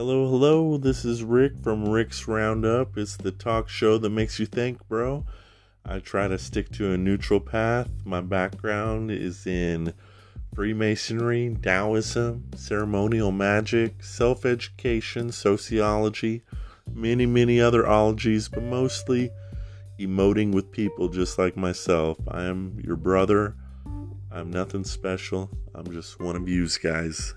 Hello, hello. This is Rick from Rick's Roundup. It's the talk show that makes you think, bro. I try to stick to a neutral path. My background is in Freemasonry, Taoism, ceremonial magic, self education, sociology, many, many other ologies, but mostly emoting with people just like myself. I am your brother. I'm nothing special. I'm just one of you guys.